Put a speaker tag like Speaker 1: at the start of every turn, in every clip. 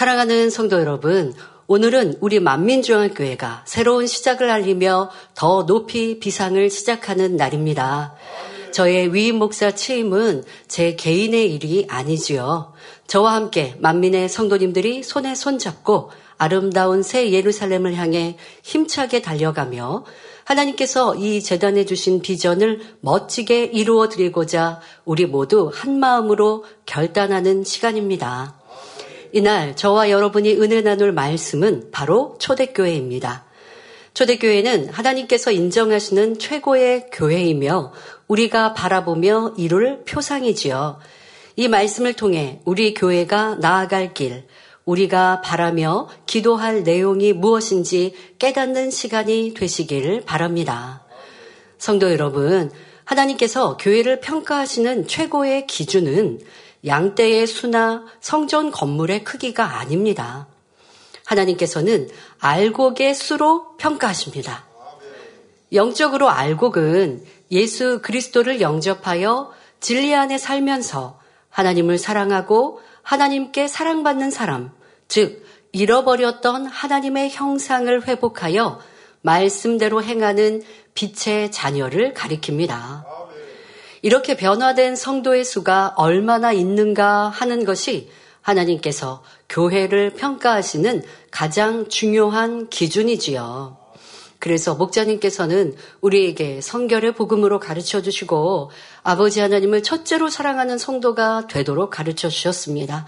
Speaker 1: 사랑하는 성도 여러분, 오늘은 우리 만민중앙교회가 새로운 시작을 알리며 더 높이 비상을 시작하는 날입니다. 저의 위임 목사 취임은 제 개인의 일이 아니지요. 저와 함께 만민의 성도님들이 손에 손잡고 아름다운 새 예루살렘을 향해 힘차게 달려가며 하나님께서 이 재단에 주신 비전을 멋지게 이루어 드리고자 우리 모두 한 마음으로 결단하는 시간입니다. 이날 저와 여러분이 은혜 나눌 말씀은 바로 초대교회입니다. 초대교회는 하나님께서 인정하시는 최고의 교회이며 우리가 바라보며 이룰 표상이지요. 이 말씀을 통해 우리 교회가 나아갈 길, 우리가 바라며 기도할 내용이 무엇인지 깨닫는 시간이 되시길 바랍니다. 성도 여러분, 하나님께서 교회를 평가하시는 최고의 기준은 양떼의 수나 성전 건물의 크기가 아닙니다. 하나님께서는 알곡의 수로 평가하십니다. 영적으로 알곡은 예수 그리스도를 영접하여 진리 안에 살면서 하나님을 사랑하고 하나님께 사랑받는 사람, 즉, 잃어버렸던 하나님의 형상을 회복하여 말씀대로 행하는 빛의 자녀를 가리킵니다. 이렇게 변화된 성도의 수가 얼마나 있는가 하는 것이 하나님께서 교회를 평가하시는 가장 중요한 기준이지요. 그래서 목자님께서는 우리에게 성결의 복음으로 가르쳐 주시고 아버지 하나님을 첫째로 사랑하는 성도가 되도록 가르쳐 주셨습니다.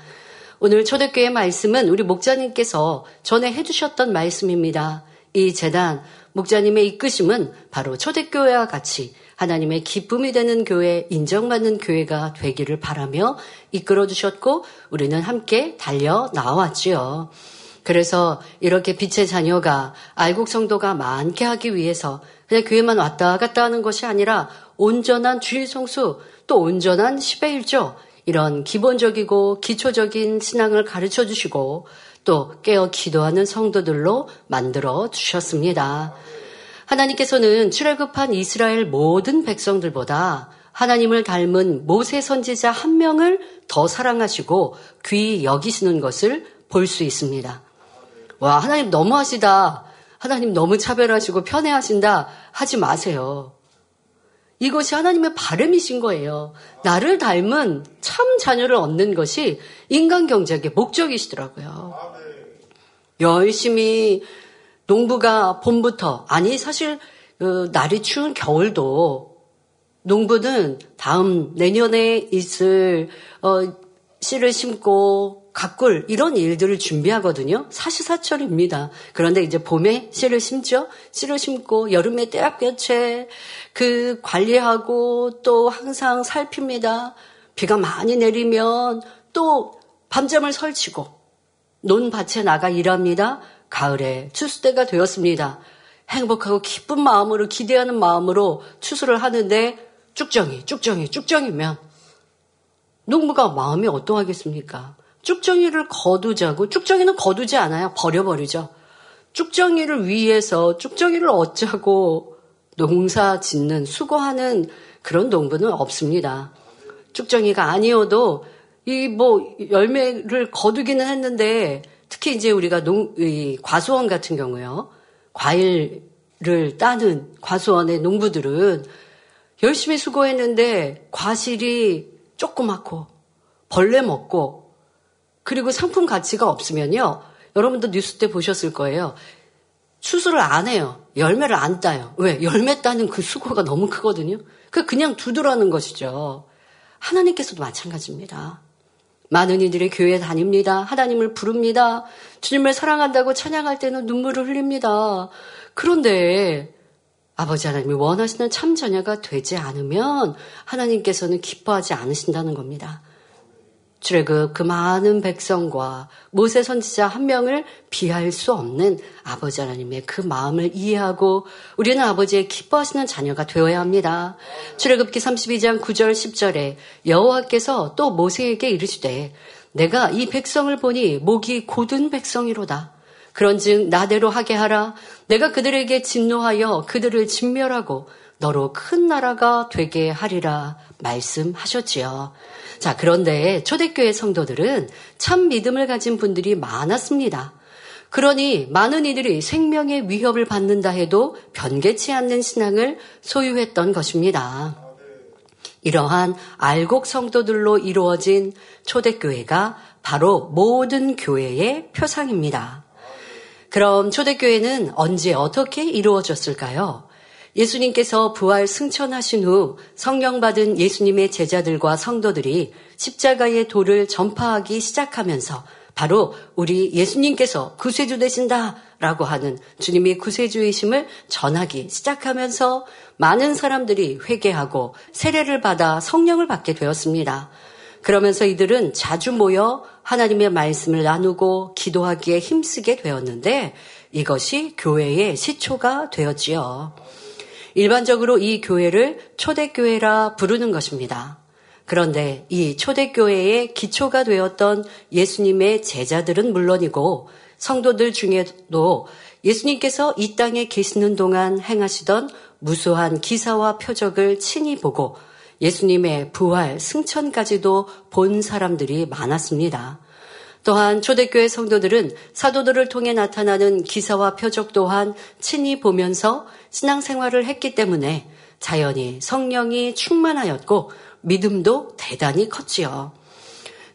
Speaker 1: 오늘 초대교회 말씀은 우리 목자님께서 전에 해주셨던 말씀입니다. 이 재단, 목자님의 이끄심은 바로 초대교회와 같이 하나님의 기쁨이 되는 교회, 인정받는 교회가 되기를 바라며 이끌어 주셨고 우리는 함께 달려 나왔지요. 그래서 이렇게 빛의 자녀가 알곡 성도가 많게 하기 위해서 그냥 교회만 왔다 갔다 하는 것이 아니라 온전한 주일 성수 또 온전한 10의 1조 이런 기본적이고 기초적인 신앙을 가르쳐 주시고 또 깨어 기도하는 성도들로 만들어 주셨습니다. 하나님께서는 출애굽한 이스라엘 모든 백성들보다 하나님을 닮은 모세 선지자 한 명을 더 사랑하시고 귀히 여기시는 것을 볼 수 있습니다. 와, 하나님 너무하시다. 하나님 너무 차별하시고 편애하신다. 하지 마세요. 이것이 하나님의 바램이신 거예요. 나를 닮은 참 자녀를 얻는 것이 인간 경제의 목적이시더라고요. 열심히 농부가 봄부터 아니 사실 그 날이 추운 겨울도 농부는 다음 내년에 있을 어, 씨를 심고 가꿀 이런 일들을 준비하거든요. 사시사철입니다. 그런데 이제 봄에 씨를 심죠. 씨를 심고 여름에 떼약볕에 그 관리하고 또 항상 살핍니다. 비가 많이 내리면 또 밤잠을 설치고 논밭에 나가 일합니다. 가을에 추수때가 되었습니다. 행복하고 기쁜 마음으로 기대하는 마음으로 추수를 하는데 쭉정이 쭉정이 쭉정이면 농부가 마음이 어떠하겠습니까? 쭉정이를 거두자고 쭉정이는 거두지 않아요. 버려버리죠. 쭉정이를 위해서 쭉정이를 얻자고 농사 짓는 수고하는 그런 농부는 없습니다. 쭉정이가 아니어도 이 뭐 열매를 거두기는 했는데 특히 이제 우리가 농, 과수원 같은 경우요. 과일을 따는 과수원의 농부들은 열심히 수고했는데 과실이 조그맣고 벌레 먹고 그리고 상품 가치가 없으면요. 여러분도 뉴스 때 보셨을 거예요. 수술을 안 해요. 열매를 안 따요. 왜? 열매 따는 그 수고가 너무 크거든요. 그 그냥 두드라는 것이죠. 하나님께서도 마찬가지입니다. 많은 이들이 교회에 다닙니다. 하나님을 부릅니다. 주님을 사랑한다고 찬양할 때는 눈물을 흘립니다. 그런데 아버지 하나님이 원하시는 참 자녀가 되지 않으면 하나님께서는 기뻐하지 않으신다는 겁니다. 출애굽 그 많은 백성과 모세 선지자 한 명을 비할 수 없는 아버지 하나님의 그 마음을 이해하고 우리는 아버지의 기뻐하시는 자녀가 되어야 합니다. 출애굽기 32장 9절 10절에 여호와께서 또 모세에게 이르시되 내가 이 백성을 보니 목이 고든 백성이로다. 그런즉 나대로 하게 하라. 내가 그들에게 진노하여 그들을 진멸하고 너로 큰 나라가 되게 하리라 말씀하셨지요. 자, 그런데 초대교회 성도들은 참 믿음을 가진 분들이 많았습니다. 그러니 많은 이들이 생명의 위협을 받는다 해도 변개치 않는 신앙을 소유했던 것입니다. 이러한 알곡 성도들로 이루어진 초대교회가 바로 모든 교회의 표상입니다. 그럼 초대교회는 언제 어떻게 이루어졌을까요? 예수님께서 부활 승천하신 후 성령 받은 예수님의 제자들과 성도들이 십자가의 도를 전파하기 시작하면서 바로 우리 예수님께서 구세주 되신다 라고 하는 주님의 구세주이심을 전하기 시작하면서 많은 사람들이 회개하고 세례를 받아 성령을 받게 되었습니다. 그러면서 이들은 자주 모여 하나님의 말씀을 나누고 기도하기에 힘쓰게 되었는데 이것이 교회의 시초가 되었지요. 일반적으로 이 교회를 초대교회라 부르는 것입니다. 그런데 이 초대교회의 기초가 되었던 예수님의 제자들은 물론이고 성도들 중에도 예수님께서 이 땅에 계시는 동안 행하시던 무수한 기사와 표적을 친히 보고 예수님의 부활, 승천까지도 본 사람들이 많았습니다. 또한 초대교회 성도들은 사도들을 통해 나타나는 기사와 표적 또한 친히 보면서 신앙생활을 했기 때문에 자연히 성령이 충만하였고 믿음도 대단히 컸지요.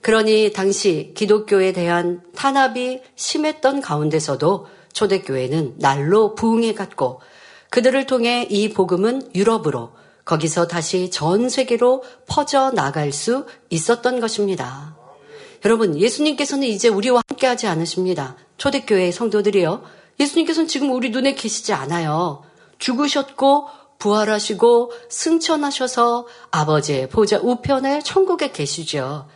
Speaker 1: 그러니 당시 기독교에 대한 탄압이 심했던 가운데서도 초대교회는 날로 부흥해 갔고 그들을 통해 이 복음은 유럽으로 거기서 다시 전 세계로 퍼져 나갈 수 있었던 것입니다. 여러분, 예수님께서는 이제 우리와 함께 하지 않으십니다. 초대교회 성도들이요. 예수님께서는 지금 우리 눈에 계시지 않아요. 죽으셨고 부활하시고 승천하셔서 아버지의 보좌 우편에 천국에 계시죠.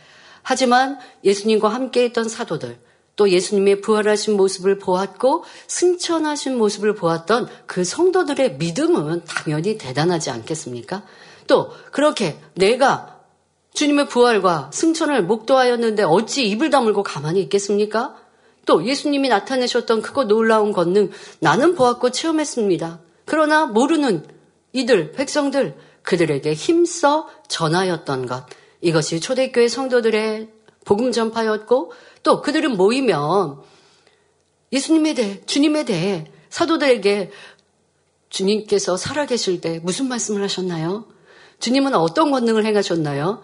Speaker 1: 하지만 예수님과 함께 있던 사도들, 또 예수님의 부활하신 모습을 보았고 승천하신 모습을 보았던 그 성도들의 믿음은 당연히 대단하지 않겠습니까? 또 그렇게 내가 주님의 부활과 승천을 목도하였는데 어찌 입을 다물고 가만히 있겠습니까? 또 예수님이 나타내셨던 그거 놀라운 권능 나는 보았고 체험했습니다. 그러나 모르는 이들 백성들 그들에게 힘써 전하였던 것 이것이 초대교회 성도들의 복음 전파였고 또 그들은 모이면 예수님에 대해 주님에 대해 사도들에게 주님께서 살아계실 때 무슨 말씀을 하셨나요? 주님은 어떤 권능을 행하셨나요?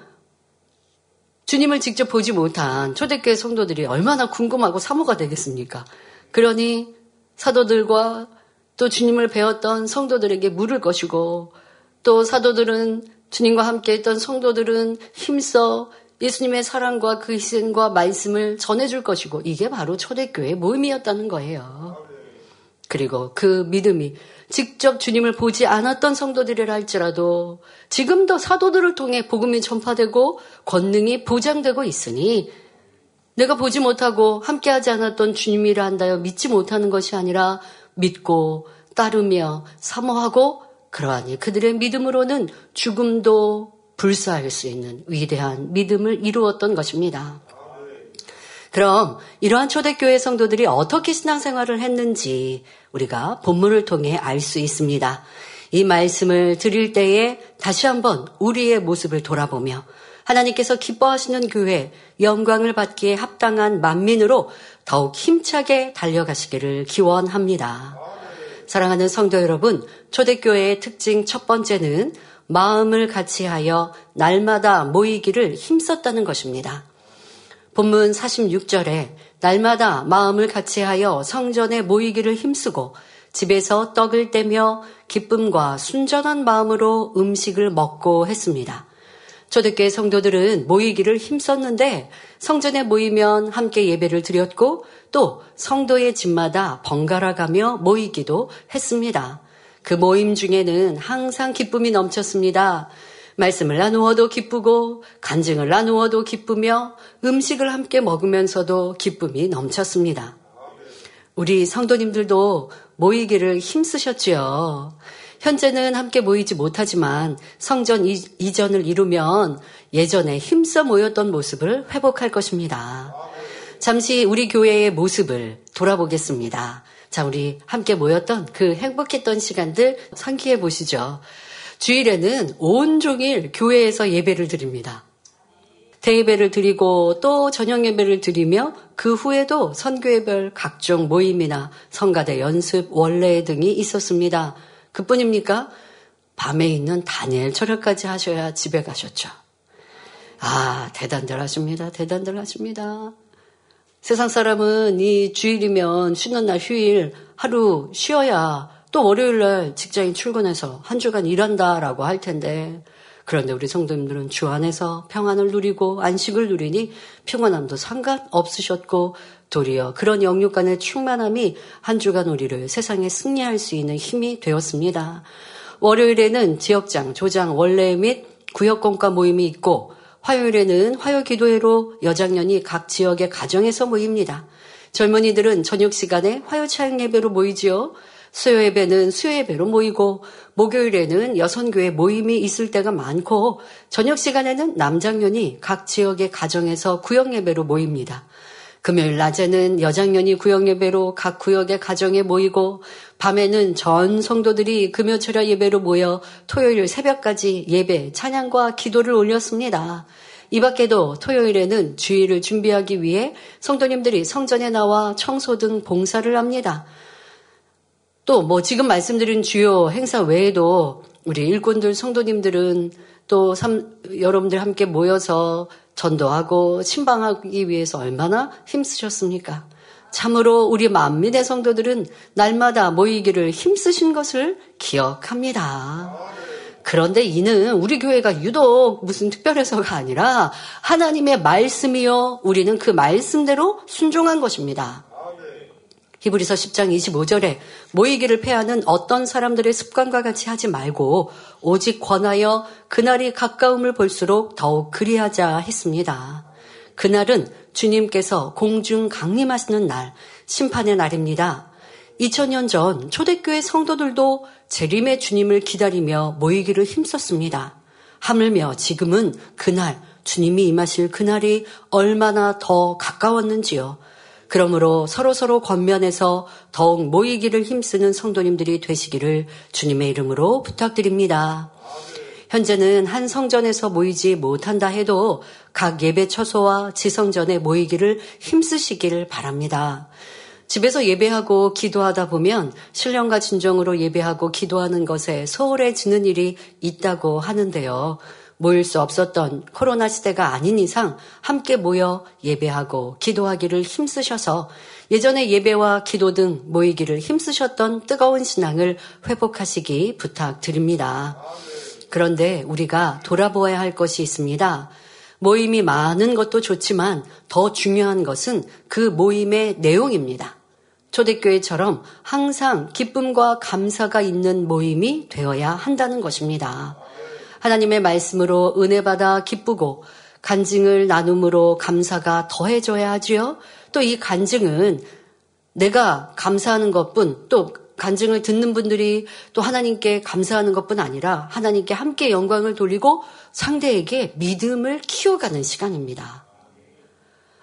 Speaker 1: 주님을 직접 보지 못한 초대교회 성도들이 얼마나 궁금하고 사모가 되겠습니까? 그러니 사도들과 또 주님을 배웠던 성도들에게 물을 것이고 또 사도들은 주님과 함께 했던 성도들은 힘써 예수님의 사랑과 그 희생과 말씀을 전해줄 것이고 이게 바로 초대교회의 모임이었다는 거예요. 그리고 그 믿음이 직접 주님을 보지 않았던 성도들이라 할지라도 지금도 사도들을 통해 복음이 전파되고 권능이 보장되고 있으니 내가 보지 못하고 함께하지 않았던 주님이라 한다여 믿지 못하는 것이 아니라 믿고 따르며 사모하고 그러하니 그들의 믿음으로는 죽음도 불사할 수 있는 위대한 믿음을 이루었던 것입니다. 그럼 이러한 초대교회 성도들이 어떻게 신앙생활을 했는지 우리가 본문을 통해 알 수 있습니다. 이 말씀을 드릴 때에 다시 한번 우리의 모습을 돌아보며 하나님께서 기뻐하시는 교회, 영광을 받기에 합당한 만민으로 더욱 힘차게 달려가시기를 기원합니다. 사랑하는 성도 여러분, 초대교회의 특징 첫 번째는 마음을 같이하여 날마다 모이기를 힘썼다는 것입니다. 본문 46절에 날마다 마음을 같이하여 성전에 모이기를 힘쓰고 집에서 떡을 떼며 기쁨과 순전한 마음으로 음식을 먹고 했습니다. 초대교회 성도들은 모이기를 힘썼는데 성전에 모이면 함께 예배를 드렸고 또 성도의 집마다 번갈아 가며 모이기도 했습니다. 그 모임 중에는 항상 기쁨이 넘쳤습니다. 말씀을 나누어도 기쁘고 간증을 나누어도 기쁘며 음식을 함께 먹으면서도 기쁨이 넘쳤습니다. 우리 성도님들도 모이기를 힘쓰셨지요. 현재는 함께 모이지 못하지만 성전 이전을 이루면 예전에 힘써 모였던 모습을 회복할 것입니다. 잠시 우리 교회의 모습을 돌아보겠습니다. 자, 우리 함께 모였던 그 행복했던 시간들 상기해 보시죠. 주일에는 온종일 교회에서 예배를 드립니다. 대예배를 드리고 또 저녁 예배를 드리며 그 후에도 선교회별 각종 모임이나 성가대 연습, 원래 등이 있었습니다. 그뿐입니까? 밤에 있는 다니엘 철학까지 하셔야 집에 가셨죠. 아, 대단들 하십니다. 대단들 하십니다. 세상 사람은 이 주일이면 쉬는 날 휴일 하루 쉬어야 또 월요일 날 직장인 출근해서 한 주간 일한다라고 할 텐데 그런데 우리 성도님들은 주 안에서 평안을 누리고 안식을 누리니 평안함도 상관없으셨고 도리어 그런 영육 간의 충만함이 한 주간 우리를 세상에 승리할 수 있는 힘이 되었습니다. 월요일에는 지역장, 조장, 원래 및 구역공과 모임이 있고 화요일에는 화요 기도회로 여장년이 각 지역의 가정에서 모입니다. 젊은이들은 저녁 시간에 화요 차양 예배로 모이지요. 수요 예배는 수요 예배로 모이고 목요일에는 여선교회 모임이 있을 때가 많고 저녁 시간에는 남장년이 각 지역의 가정에서 구역 예배로 모입니다. 금요일 낮에는 여장년이 구역 예배로 각 구역의 가정에 모이고 밤에는 전 성도들이 금요 철야 예배로 모여 토요일 새벽까지 예배, 찬양과 기도를 올렸습니다. 이 밖에도 토요일에는 주일을 준비하기 위해 성도님들이 성전에 나와 청소 등 봉사를 합니다. 또 뭐 지금 말씀드린 주요 행사 외에도 우리 일꾼들 성도님들은 또 삼, 여러분들 함께 모여서 전도하고 신방하기 위해서 얼마나 힘쓰셨습니까? 참으로 우리 만민의 성도들은 날마다 모이기를 힘쓰신 것을 기억합니다. 그런데 이는 우리 교회가 유독 무슨 특별해서가 아니라 하나님의 말씀이요. 우리는 그 말씀대로 순종한 것입니다. 히브리서 10장 25절에 모이기를 패하는 어떤 사람들의 습관과 같이 하지 말고 오직 권하여 그날이 가까움을 볼수록 더욱 그리하자 했습니다. 그날은 주님께서 공중 강림하시는 날, 심판의 날입니다. 2000년 전 초대교회 성도들도 재림의 주님을 기다리며 모이기를 힘썼습니다. 하물며 지금은 그날, 주님이 임하실 그날이 얼마나 더 가까웠는지요. 그러므로 서로서로 권면해서 더욱 모이기를 힘쓰는 성도님들이 되시기를 주님의 이름으로 부탁드립니다. 현재는 한 성전에서 모이지 못한다 해도 각 예배 처소와 지성전에 모이기를 힘쓰시기를 바랍니다. 집에서 예배하고 기도하다 보면 신령과 진정으로 예배하고 기도하는 것에 소홀해지는 일이 있다고 하는데요. 모일 수 없었던 코로나 시대가 아닌 이상 함께 모여 예배하고 기도하기를 힘쓰셔서 예전의 예배와 기도 등 모이기를 힘쓰셨던 뜨거운 신앙을 회복하시기 부탁드립니다. 그런데 우리가 돌아보아야 할 것이 있습니다. 모임이 많은 것도 좋지만 더 중요한 것은 그 모임의 내용입니다. 초대교회처럼 항상 기쁨과 감사가 있는 모임이 되어야 한다는 것입니다. 하나님의 말씀으로 은혜 받아 기쁘고 간증을 나눔으로 감사가 더해져야 하지요. 또 이 간증은 내가 감사하는 것뿐 또 간증을 듣는 분들이 또 하나님께 감사하는 것뿐 아니라 하나님께 함께 영광을 돌리고 상대에게 믿음을 키워가는 시간입니다.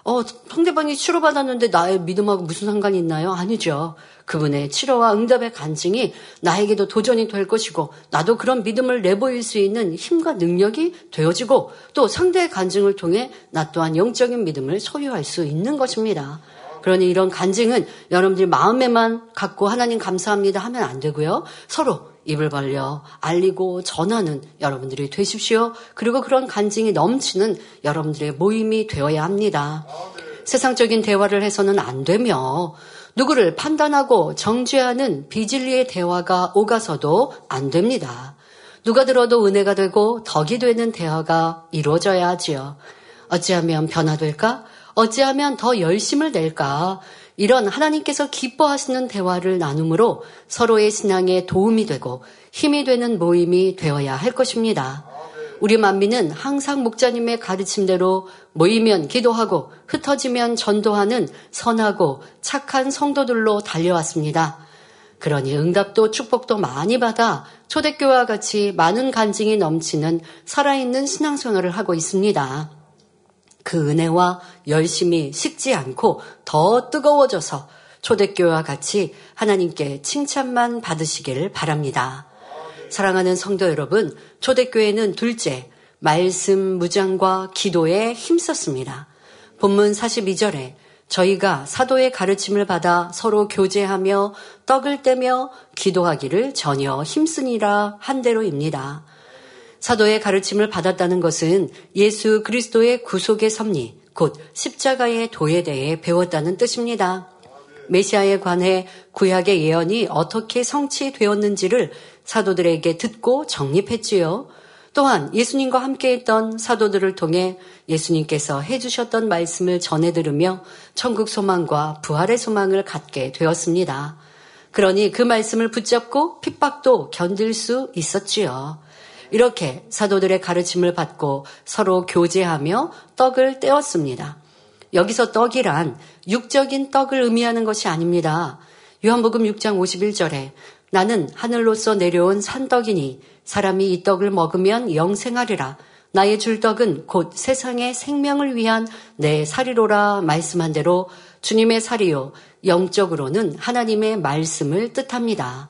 Speaker 1: 어, 상대방이 치료받았는데 나의 믿음하고 무슨 상관이 있나요? 아니죠. 그분의 치료와 응답의 간증이 나에게도 도전이 될 것이고, 나도 그런 믿음을 내보일 수 있는 힘과 능력이 되어지고, 또 상대의 간증을 통해 나 또한 영적인 믿음을 소유할 수 있는 것입니다. 그러니 이런 간증은 여러분들 마음에만 갖고 하나님 감사합니다 하면 안 되고요. 서로 입을 벌려 알리고 전하는 여러분들이 되십시오. 그리고 그런 간증이 넘치는 여러분들의 모임이 되어야 합니다. 세상적인 대화를 해서는 안 되며 누구를 판단하고 정죄하는 비진리의 대화가 오가서도 안 됩니다. 누가 들어도 은혜가 되고 덕이 되는 대화가 이루어져야 하지요. 어찌하면 변화될까? 어찌하면 더 열심을 낼까? 이런 하나님께서 기뻐하시는 대화를 나눔으로 서로의 신앙에 도움이 되고 힘이 되는 모임이 되어야 할 것입니다. 우리 만민은 항상 목자님의 가르침대로 모이면 기도하고 흩어지면 전도하는 선하고 착한 성도들로 달려왔습니다. 그러니 응답도 축복도 많이 받아 초대교와 같이 많은 간증이 넘치는 살아있는 신앙생활을 하고 있습니다. 그 은혜와 열심히 식지 않고 더 뜨거워져서 초대교회와 같이 하나님께 칭찬만 받으시기를 바랍니다. 사랑하는 성도 여러분, 초대교회는 둘째, 말씀 무장과 기도에 힘썼습니다. 본문 42절에 저희가 사도의 가르침을 받아 서로 교제하며 떡을 떼며 기도하기를 전혀 힘쓰니라 한 대로입니다. 사도의 가르침을 받았다는 것은 예수 그리스도의 구속의 섭리, 곧 십자가의 도에 대해 배웠다는 뜻입니다. 메시아에 관해 구약의 예언이 어떻게 성취되었는지를 사도들에게 듣고 정립했지요. 또한 예수님과 함께 했던 사도들을 통해 예수님께서 해주셨던 말씀을 전해 들으며 천국 소망과 부활의 소망을 갖게 되었습니다. 그러니 그 말씀을 붙잡고 핍박도 견딜 수 있었지요. 이렇게 사도들의 가르침을 받고 서로 교제하며 떡을 떼었습니다. 여기서 떡이란 육적인 떡을 의미하는 것이 아닙니다. 요한복음 6장 51절에 나는 하늘로서 내려온 산떡이니 사람이 이 떡을 먹으면 영생하리라. 나의 줄 떡은 곧 세상의 생명을 위한 내 살이로라 말씀한 대로 주님의 살이요. 영적으로는 하나님의 말씀을 뜻합니다.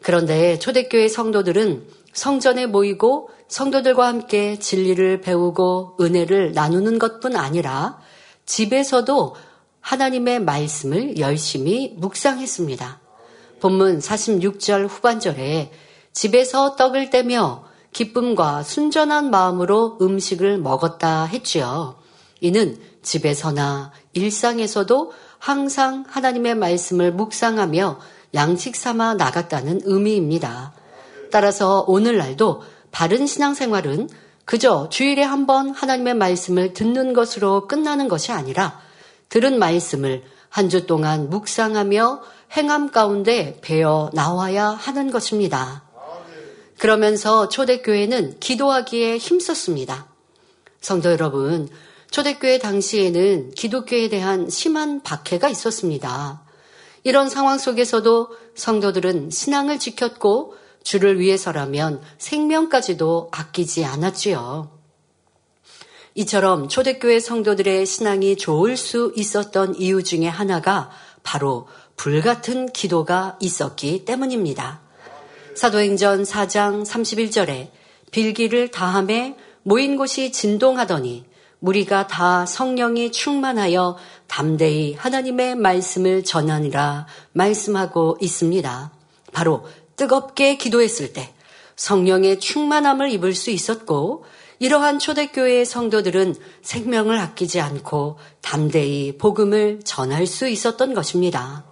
Speaker 1: 그런데 초대교회 성도들은 성전에 모이고 성도들과 함께 진리를 배우고 은혜를 나누는 것뿐 아니라 집에서도 하나님의 말씀을 열심히 묵상했습니다. 본문 46절 후반절에 집에서 떡을 떼며 기쁨과 순전한 마음으로 음식을 먹었다 했지요. 이는 집에서나 일상에서도 항상 하나님의 말씀을 묵상하며 양식 삼아 나갔다는 의미입니다. 따라서 오늘날도 바른 신앙생활은 그저 주일에 한 번 하나님의 말씀을 듣는 것으로 끝나는 것이 아니라 들은 말씀을 한 주 동안 묵상하며 행함 가운데 배어 나와야 하는 것입니다. 그러면서 초대교회는 기도하기에 힘썼습니다. 성도 여러분, 초대교회 당시에는 기독교에 대한 심한 박해가 있었습니다. 이런 상황 속에서도 성도들은 신앙을 지켰고 주를 위해서라면 생명까지도 아끼지 않았지요. 이처럼 초대교회 성도들의 신앙이 좋을 수 있었던 이유 중에 하나가 바로 불같은 기도가 있었기 때문입니다. 사도행전 4장 31절에 빌기를 다함에 모인 곳이 진동하더니 무리가 다 성령이 충만하여 담대히 하나님의 말씀을 전하니라 말씀하고 있습니다. 바로 뜨겁게 기도했을 때 성령의 충만함을 입을 수 있었고 이러한 초대교회의 성도들은 생명을 아끼지 않고 담대히 복음을 전할 수 있었던 것입니다.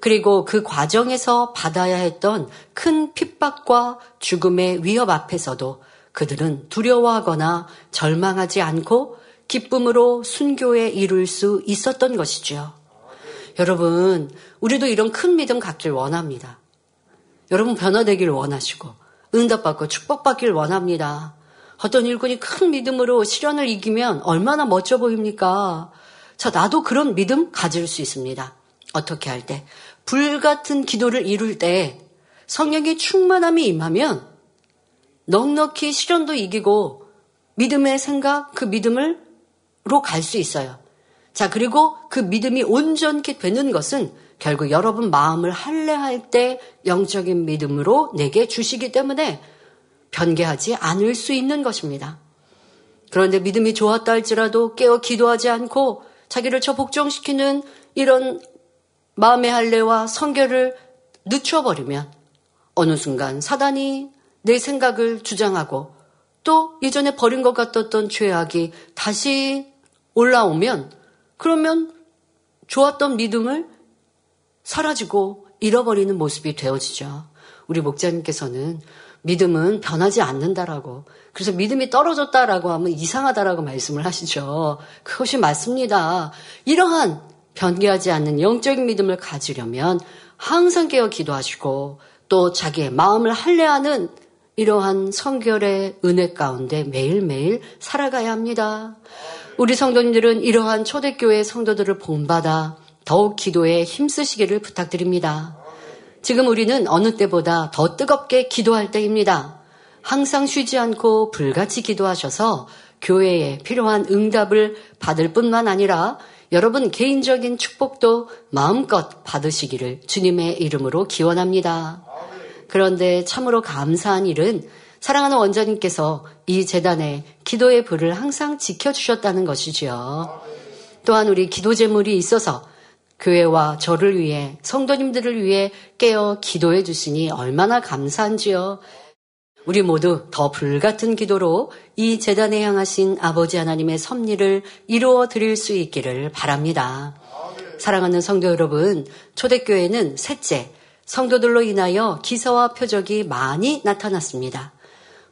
Speaker 1: 그리고 그 과정에서 받아야 했던 큰 핍박과 죽음의 위협 앞에서도 그들은 두려워하거나 절망하지 않고 기쁨으로 순교에 이룰 수 있었던 것이죠. 여러분, 우리도 이런 큰 믿음 갖길 원합니다. 여러분 변화되길 원하시고 응답받고 축복받길 원합니다. 어떤 일꾼이 큰 믿음으로 시련을 이기면 얼마나 멋져 보입니까? 자, 나도 그런 믿음 가질 수 있습니다. 어떻게 할 때? 불같은 기도를 이룰 때 성령의 충만함이 임하면 넉넉히 시련도 이기고 믿음의 생각, 그 믿음으로 갈 수 있어요. 자, 그리고 그 믿음이 온전히 되는 것은 결국 여러분 마음을 할례할 때 영적인 믿음으로 내게 주시기 때문에 변개하지 않을 수 있는 것입니다. 그런데 믿음이 좋았다 할지라도 깨어 기도하지 않고 자기를 저 복종시키는 이런 마음의 할례와 성결을 늦춰버리면 어느 순간 사단이 내 생각을 주장하고 또 예전에 버린 것 같았던 죄악이 다시 올라오면 그러면 좋았던 믿음을 사라지고 잃어버리는 모습이 되어지죠. 우리 목자님께서는 믿음은 변하지 않는다라고. 그래서 믿음이 떨어졌다라고 하면 이상하다라고 말씀을 하시죠. 그것이 맞습니다. 이러한 변개하지 않는 영적인 믿음을 가지려면 항상 깨어 기도하시고 또 자기의 마음을 할례하는 이러한 성결의 은혜 가운데 매일매일 살아가야 합니다. 우리 성도님들은 이러한 초대교회 성도들을 본받아 더욱 기도에 힘쓰시기를 부탁드립니다. 지금 우리는 어느 때보다 더 뜨겁게 기도할 때입니다. 항상 쉬지 않고 불같이 기도하셔서 교회에 필요한 응답을 받을 뿐만 아니라 여러분 개인적인 축복도 마음껏 받으시기를 주님의 이름으로 기원합니다. 그런데 참으로 감사한 일은 사랑하는 원장님께서 이 재단에 기도의 불을 항상 지켜주셨다는 것이지요. 또한 우리 기도 제물이 있어서 교회와 저를 위해 성도님들을 위해 깨어 기도해 주시니 얼마나 감사한지요. 우리 모두 더 불같은 기도로 이 재단에 향하신 아버지 하나님의 섭리를 이루어 드릴 수 있기를 바랍니다. 사랑하는 성도 여러분, 초대교회는 셋째, 성도들로 인하여 기사와 표적이 많이 나타났습니다.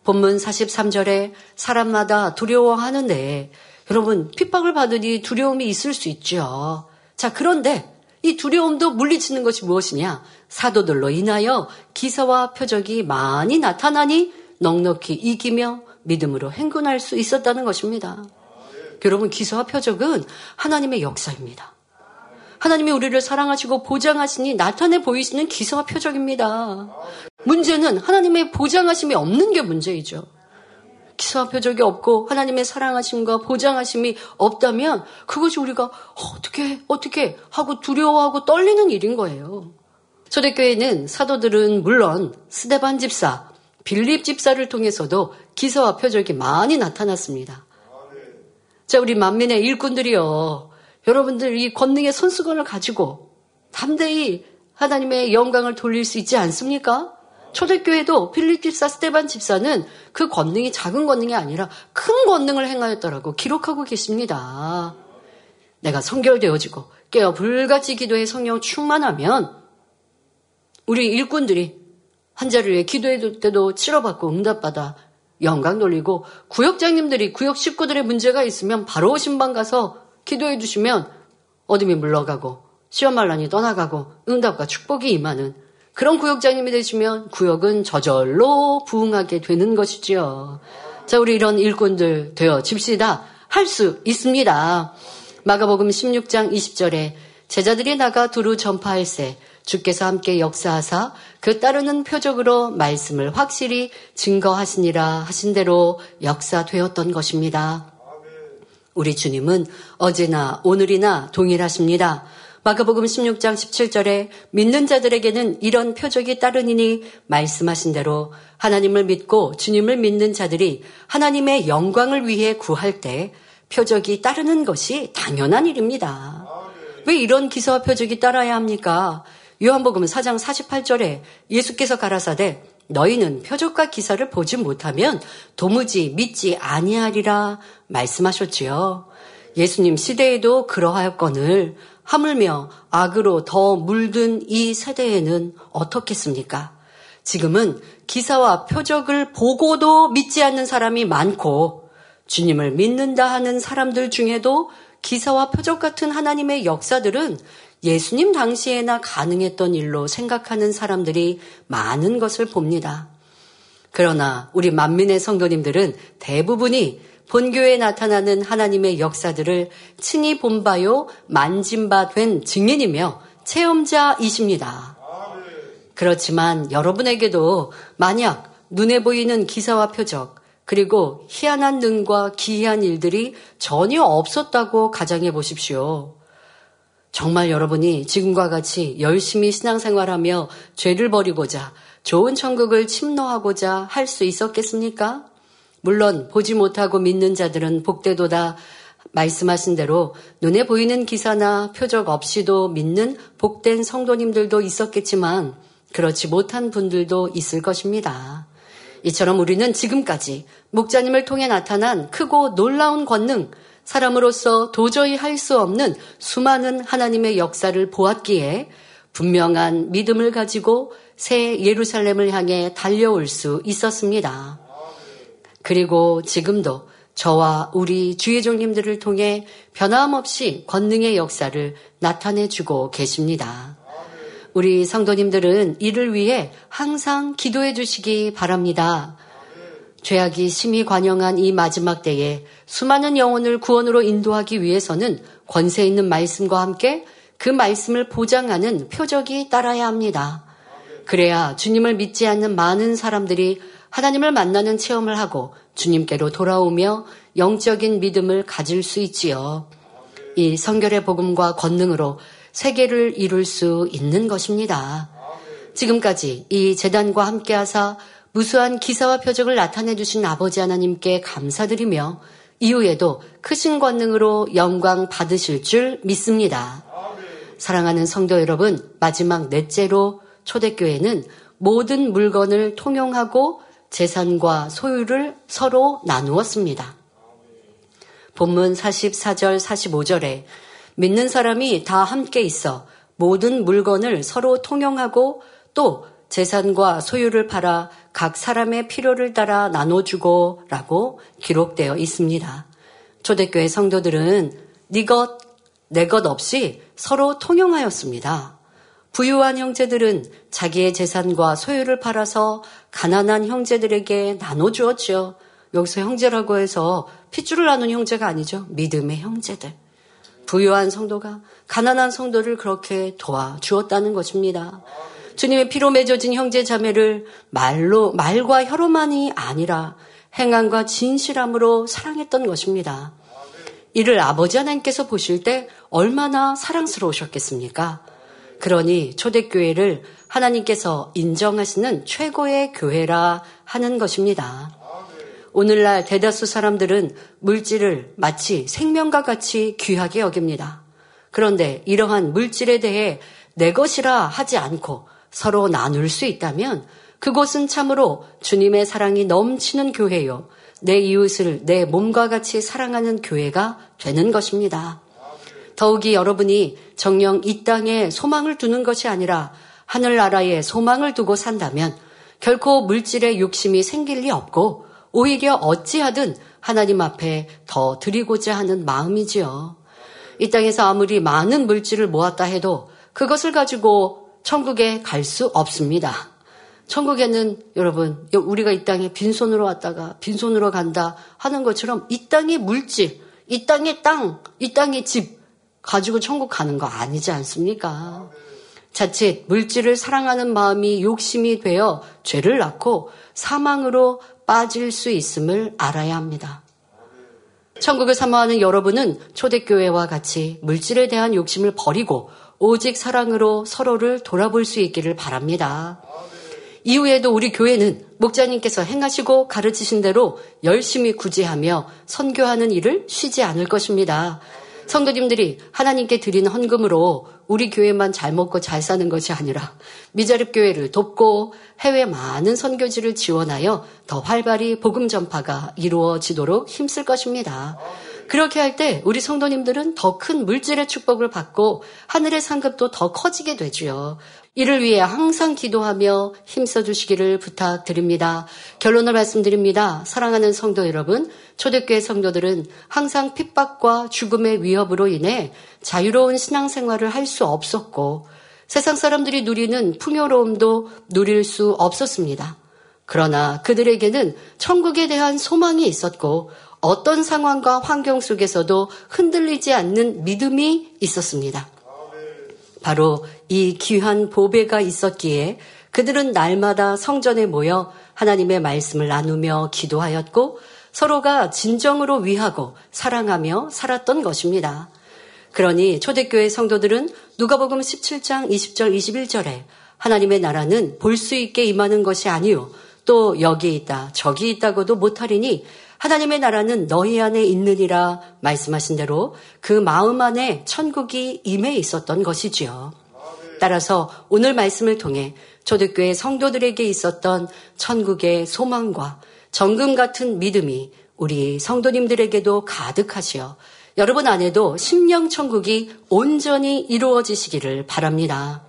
Speaker 1: 본문 43절에 사람마다 두려워하는데 여러분 핍박을 받으니 두려움이 있을 수 있죠. 자, 그런데 이 두려움도 물리치는 것이 무엇이냐? 사도들로 인하여 기사와 표적이 많이 나타나니 넉넉히 이기며 믿음으로 행군할 수 있었다는 것입니다. 여러분, 기사와 표적은 하나님의 역사입니다. 하나님이 우리를 사랑하시고 보장하시니 나타내 보이시는 기사와 표적입니다. 문제는 하나님의 보장하심이 없는 게 문제이죠. 기사와 표적이 없고 하나님의 사랑하심과 보장하심이 없다면 그것이 우리가 어떻게 어떻게 하고 두려워하고 떨리는 일인 거예요. 초대교회는 사도들은 물론 스데반 집사, 빌립 집사를 통해서도 기사와 표적이 많이 나타났습니다. 자, 우리 만민의 일꾼들이요. 여러분들 이 권능의 손수건을 가지고 담대히 하나님의 영광을 돌릴 수 있지 않습니까? 초대교회도 필립 집사, 스테반 집사는 그 권능이 작은 권능이 아니라 큰 권능을 행하였더라고 기록하고 계십니다. 내가 성결되어지고 깨어 불같이 기도해 성령 충만하면 우리 일꾼들이 환자를 위해 기도해줄 때도 치료받고 응답받아 영광 돌리고 구역장님들이 구역 식구들의 문제가 있으면 바로 신방 가서 기도해 주시면 어둠이 물러가고 시험말란이 떠나가고 응답과 축복이 임하는 그런 구역장님이 되시면 구역은 저절로 부흥하게 되는 것이지요. 자, 우리 이런 일꾼들 되어 집시다. 할 수 있습니다. 마가복음 16장 20절에 제자들이 나가 두루 전파할세 주께서 함께 역사하사 그 따르는 표적으로 말씀을 확실히 증거하시니라 하신 대로 역사되었던 것입니다. 우리 주님은 어제나 오늘이나 동일하십니다. 마가복음 16장 17절에 믿는 자들에게는 이런 표적이 따르니니 말씀하신 대로 하나님을 믿고 주님을 믿는 자들이 하나님의 영광을 위해 구할 때 표적이 따르는 것이 당연한 일입니다. 왜 이런 기사와 표적이 따라야 합니까? 요한복음 4장 48절에 예수께서 가라사대 너희는 표적과 기사를 보지 못하면 도무지 믿지 아니하리라 말씀하셨지요. 예수님 시대에도 그러하였거늘 하물며 악으로 더 물든 이 세대에는 어떻겠습니까? 지금은 기사와 표적을 보고도 믿지 않는 사람이 많고 주님을 믿는다 하는 사람들 중에도 기사와 표적 같은 하나님의 역사들은 예수님 당시에나 가능했던 일로 생각하는 사람들이 많은 것을 봅니다. 그러나 우리 만민의 성도님들은 대부분이 본교에 나타나는 하나님의 역사들을 친히 본바요 만진 바 된 증인이며 체험자이십니다. 그렇지만 여러분에게도 만약 눈에 보이는 기사와 표적, 그리고 희한한 능과 기이한 일들이 전혀 없었다고 가정해 보십시오. 정말 여러분이 지금과 같이 열심히 신앙생활하며 죄를 버리고자 좋은 천국을 침노하고자 할 수 있었겠습니까? 물론 보지 못하고 믿는 자들은 복되도다 말씀하신 대로 눈에 보이는 기사나 표적 없이도 믿는 복된 성도님들도 있었겠지만 그렇지 못한 분들도 있을 것입니다. 이처럼 우리는 지금까지 목자님을 통해 나타난 크고 놀라운 권능, 사람으로서 도저히 할 수 없는 수많은 하나님의 역사를 보았기에 분명한 믿음을 가지고 새 예루살렘을 향해 달려올 수 있었습니다. 그리고 지금도 저와 우리 주의 종님들을 통해 변함없이 권능의 역사를 나타내주고 계십니다. 우리 성도님들은 이를 위해 항상 기도해 주시기 바랍니다. 죄악이 심히 관영한 이 마지막 때에 수많은 영혼을 구원으로 인도하기 위해서는 권세 있는 말씀과 함께 그 말씀을 보장하는 표적이 따라야 합니다. 그래야 주님을 믿지 않는 많은 사람들이 하나님을 만나는 체험을 하고 주님께로 돌아오며 영적인 믿음을 가질 수 있지요. 이 성결의 복음과 권능으로 세계를 이룰 수 있는 것입니다. 지금까지 이 재단과 함께 하사 무수한 기사와 표적을 나타내 주신 아버지 하나님께 감사드리며 이후에도 크신 권능으로 영광 받으실 줄 믿습니다. 사랑하는 성도 여러분, 마지막 넷째로 초대교회는 모든 물건을 통용하고 재산과 소유를 서로 나누었습니다. 본문 44절, 45절에 믿는 사람이 다 함께 있어 모든 물건을 서로 통용하고 또 재산과 소유를 팔아 각 사람의 필요를 따라 나눠주고 라고 기록되어 있습니다. 초대교회 성도들은 네 것, 내 것 없이 서로 통용하였습니다. 부유한 형제들은 자기의 재산과 소유를 팔아서 가난한 형제들에게 나눠주었죠. 여기서 형제라고 해서 핏줄을 나눈 형제가 아니죠. 믿음의 형제들. 부유한 성도가 가난한 성도를 그렇게 도와주었다는 것입니다. 주님의 피로 맺어진 형제 자매를 말로 말과 혀로만이 아니라 행함과 진실함으로 사랑했던 것입니다. 이를 아버지 하나님께서 보실 때 얼마나 사랑스러우셨겠습니까? 그러니 초대교회를 하나님께서 인정하시는 최고의 교회라 하는 것입니다. 오늘날 대다수 사람들은 물질을 마치 생명과 같이 귀하게 여깁니다. 그런데 이러한 물질에 대해 내 것이라 하지 않고 서로 나눌 수 있다면 그곳은 참으로 주님의 사랑이 넘치는 교회요. 내 이웃을 내 몸과 같이 사랑하는 교회가 되는 것입니다. 더욱이 여러분이 정령 이 땅에 소망을 두는 것이 아니라 하늘나라에 소망을 두고 산다면 결코 물질에 욕심이 생길 리 없고 오히려 어찌하든 하나님 앞에 더 드리고자 하는 마음이지요. 이 땅에서 아무리 많은 물질을 모았다 해도 그것을 가지고 천국에 갈 수 없습니다. 천국에는 여러분, 우리가 이 땅에 빈손으로 왔다가 빈손으로 간다 하는 것처럼 이 땅의 물질, 이 땅의 땅, 이 땅의 집 가지고 천국 가는 거 아니지 않습니까? 자칫 물질을 사랑하는 마음이 욕심이 되어 죄를 낳고 사망으로 빠질 수 있음을 알아야 합니다. 천국을 사모하는 여러분은 초대교회와 같이 물질에 대한 욕심을 버리고 오직 사랑으로 서로를 돌아볼 수 있기를 바랍니다. 이후에도 우리 교회는 목자님께서 행하시고 가르치신 대로 열심히 구제하며 선교하는 일을 쉬지 않을 것입니다. 성도님들이 하나님께 드린 헌금으로 우리 교회만 잘 먹고 잘 사는 것이 아니라 미자립 교회를 돕고 해외 많은 선교지를 지원하여 더 활발히 복음 전파가 이루어지도록 힘쓸 것입니다. 그렇게 할 때 우리 성도님들은 더 큰 물질의 축복을 받고 하늘의 상급도 더 커지게 되지요. 이를 위해 항상 기도하며 힘써 주시기를 부탁드립니다. 결론을 말씀드립니다. 사랑하는 성도 여러분, 초대교회 성도들은 항상 핍박과 죽음의 위협으로 인해 자유로운 신앙생활을 할 수 없었고 세상 사람들이 누리는 풍요로움도 누릴 수 없었습니다. 그러나 그들에게는 천국에 대한 소망이 있었고 어떤 상황과 환경 속에서도 흔들리지 않는 믿음이 있었습니다. 바로 이 귀한 보배가 있었기에 그들은 날마다 성전에 모여 하나님의 말씀을 나누며 기도하였고 서로가 진정으로 위하고 사랑하며 살았던 것입니다. 그러니 초대교회 성도들은 누가복음 17장 20절 21절에 하나님의 나라는 볼 수 있게 임하는 것이 아니요 또 여기 있다 저기 있다고도 못하리니 하나님의 나라는 너희 안에 있느니라 말씀하신 대로 그 마음 안에 천국이 임해 있었던 것이지요. 따라서 오늘 말씀을 통해 초대교회 성도들에게 있었던 천국의 소망과 정금 같은 믿음이 우리 성도님들에게도 가득하시어 여러분 안에도 심령 천국이 온전히 이루어지시기를 바랍니다.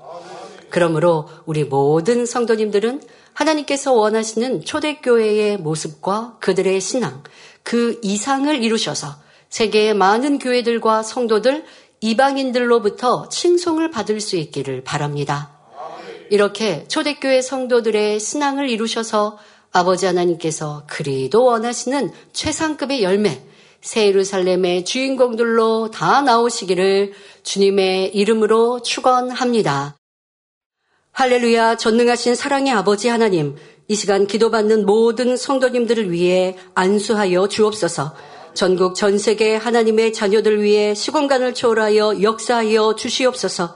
Speaker 1: 그러므로 우리 모든 성도님들은 하나님께서 원하시는 초대교회의 모습과 그들의 신앙, 그 이상을 이루셔서 세계의 많은 교회들과 성도들, 이방인들로부터 칭송을 받을 수 있기를 바랍니다. 이렇게 초대교회 성도들의 신앙을 이루셔서 아버지 하나님께서 그리도 원하시는 최상급의 열매, 새 예루살렘의 주인공들로 다 나오시기를 주님의 이름으로 축원합니다. 할렐루야 전능하신 사랑의 아버지 하나님 이 시간 기도받는 모든 성도님들을 위해 안수하여 주옵소서 전국 전 세계 하나님의 자녀들 위해 시공간을 초월하여 역사하여 주시옵소서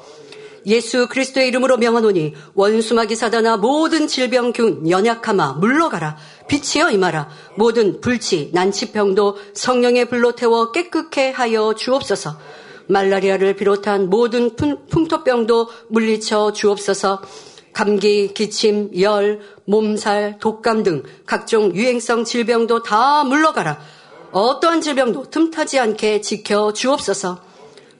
Speaker 1: 예수 그리스도의 이름으로 명하노니 원수마귀 사단아 모든 질병균 연약함아 물러가라 빛이여 임하라 모든 불치 난치병도 성령의 불로 태워 깨끗게 하여 주옵소서 말라리아를 비롯한 모든 풍토병도 물리쳐 주옵소서 감기, 기침, 열, 몸살, 독감 등 각종 유행성 질병도 다 물러가라. 어떠한 질병도 틈타지 않게 지켜 주옵소서.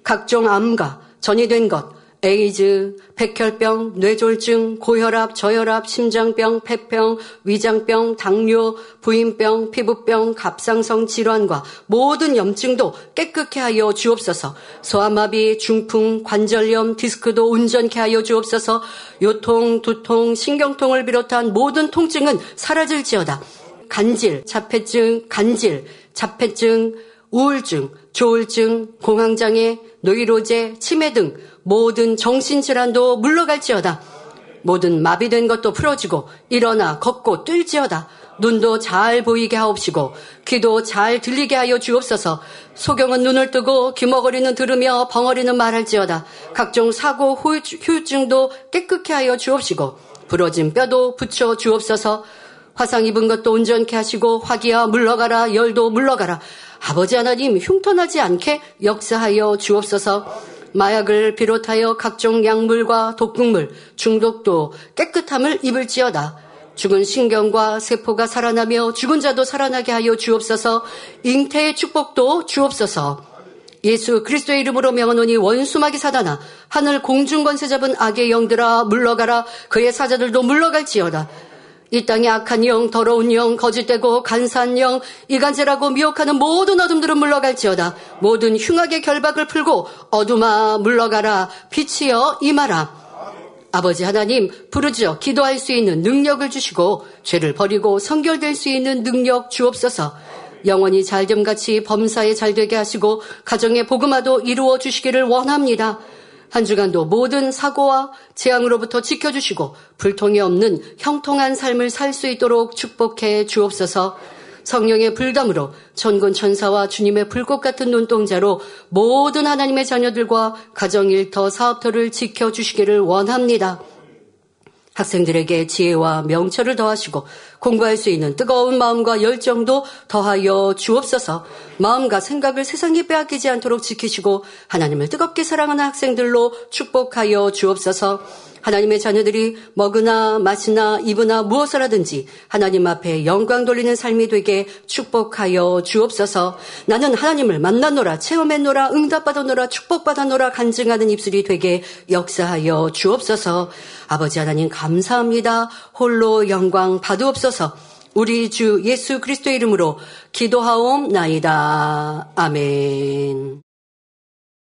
Speaker 1: 각종 암과 전이된 것, 에이즈, 백혈병, 뇌졸중, 고혈압, 저혈압, 심장병, 폐병, 위장병, 당뇨, 부인병, 피부병, 갑상선 질환과 모든 염증도 깨끗게 하여 주옵소서. 소아마비, 중풍, 관절염, 디스크도 온전케 하여 주옵소서. 요통, 두통, 신경통을 비롯한 모든 통증은 사라질지어다. 간질, 자폐증, 간질, 자폐증, 우울증, 조울증, 공황장애, 노이로제, 치매 등 모든 정신질환도 물러갈지어다. 모든 마비된 것도 풀어지고 일어나 걷고 뛸지어다. 눈도 잘 보이게 하옵시고 귀도 잘 들리게 하여 주옵소서. 소경은 눈을 뜨고 귀머거리는 들으며 벙어리는 말할지어다. 각종 사고 후유증도 깨끗게 하여 주옵시고 부러진 뼈도 붙여 주옵소서. 화상 입은 것도 온전케 하시고 화기야 물러가라 열도 물러가라. 아버지 하나님 흉터나지 않게 역사하여 주옵소서. 마약을 비롯하여 각종 약물과 독극물, 중독도 깨끗함을 입을지어다. 죽은 신경과 세포가 살아나며 죽은 자도 살아나게 하여 주옵소서. 잉태의 축복도 주옵소서. 예수 그리스도의 이름으로 명하노니 원수마귀 사단아 하늘 공중 권세 잡은 악의 영들아 물러가라 그의 사자들도 물러갈지어다. 이 땅의 악한 영, 더러운 영, 거짓되고 간사한 영, 이간질하고 미혹하는 모든 어둠들은 물러갈지어다. 모든 흉악의 결박을 풀고 어둠아 물러가라. 빛이여 임하라. 아버지 하나님 부르짖어 기도할 수 있는 능력을 주시고 죄를 버리고 성결될 수 있는 능력 주옵소서. 영원히 잘됨같이 범사에 잘되게 하시고 가정의 복음화도 이루어 주시기를 원합니다. 한 주간도 모든 사고와 재앙으로부터 지켜주시고 불통이 없는 형통한 삶을 살 수 있도록 축복해 주옵소서 성령의 불담으로 천군 천사와 주님의 불꽃 같은 눈동자로 모든 하나님의 자녀들과 가정 일터 사업터를 지켜 주시기를 원합니다. 학생들에게 지혜와 명철을 더하시고 공부할 수 있는 뜨거운 마음과 열정도 더하여 주옵소서. 마음과 생각을 세상에 빼앗기지 않도록 지키시고 하나님을 뜨겁게 사랑하는 학생들로 축복하여 주옵소서 하나님의 자녀들이 먹으나 마시나 입으나 무엇을 하든지 하나님 앞에 영광 돌리는 삶이 되게 축복하여 주옵소서. 나는 하나님을 만나노라, 체험했노라, 응답받아노라, 축복받아노라 간증하는 입술이 되게 역사하여 주옵소서. 아버지 하나님 감사합니다. 홀로 영광 받으옵소서. 우리 주 예수 그리스도 이름으로 기도하옵나이다. 아멘.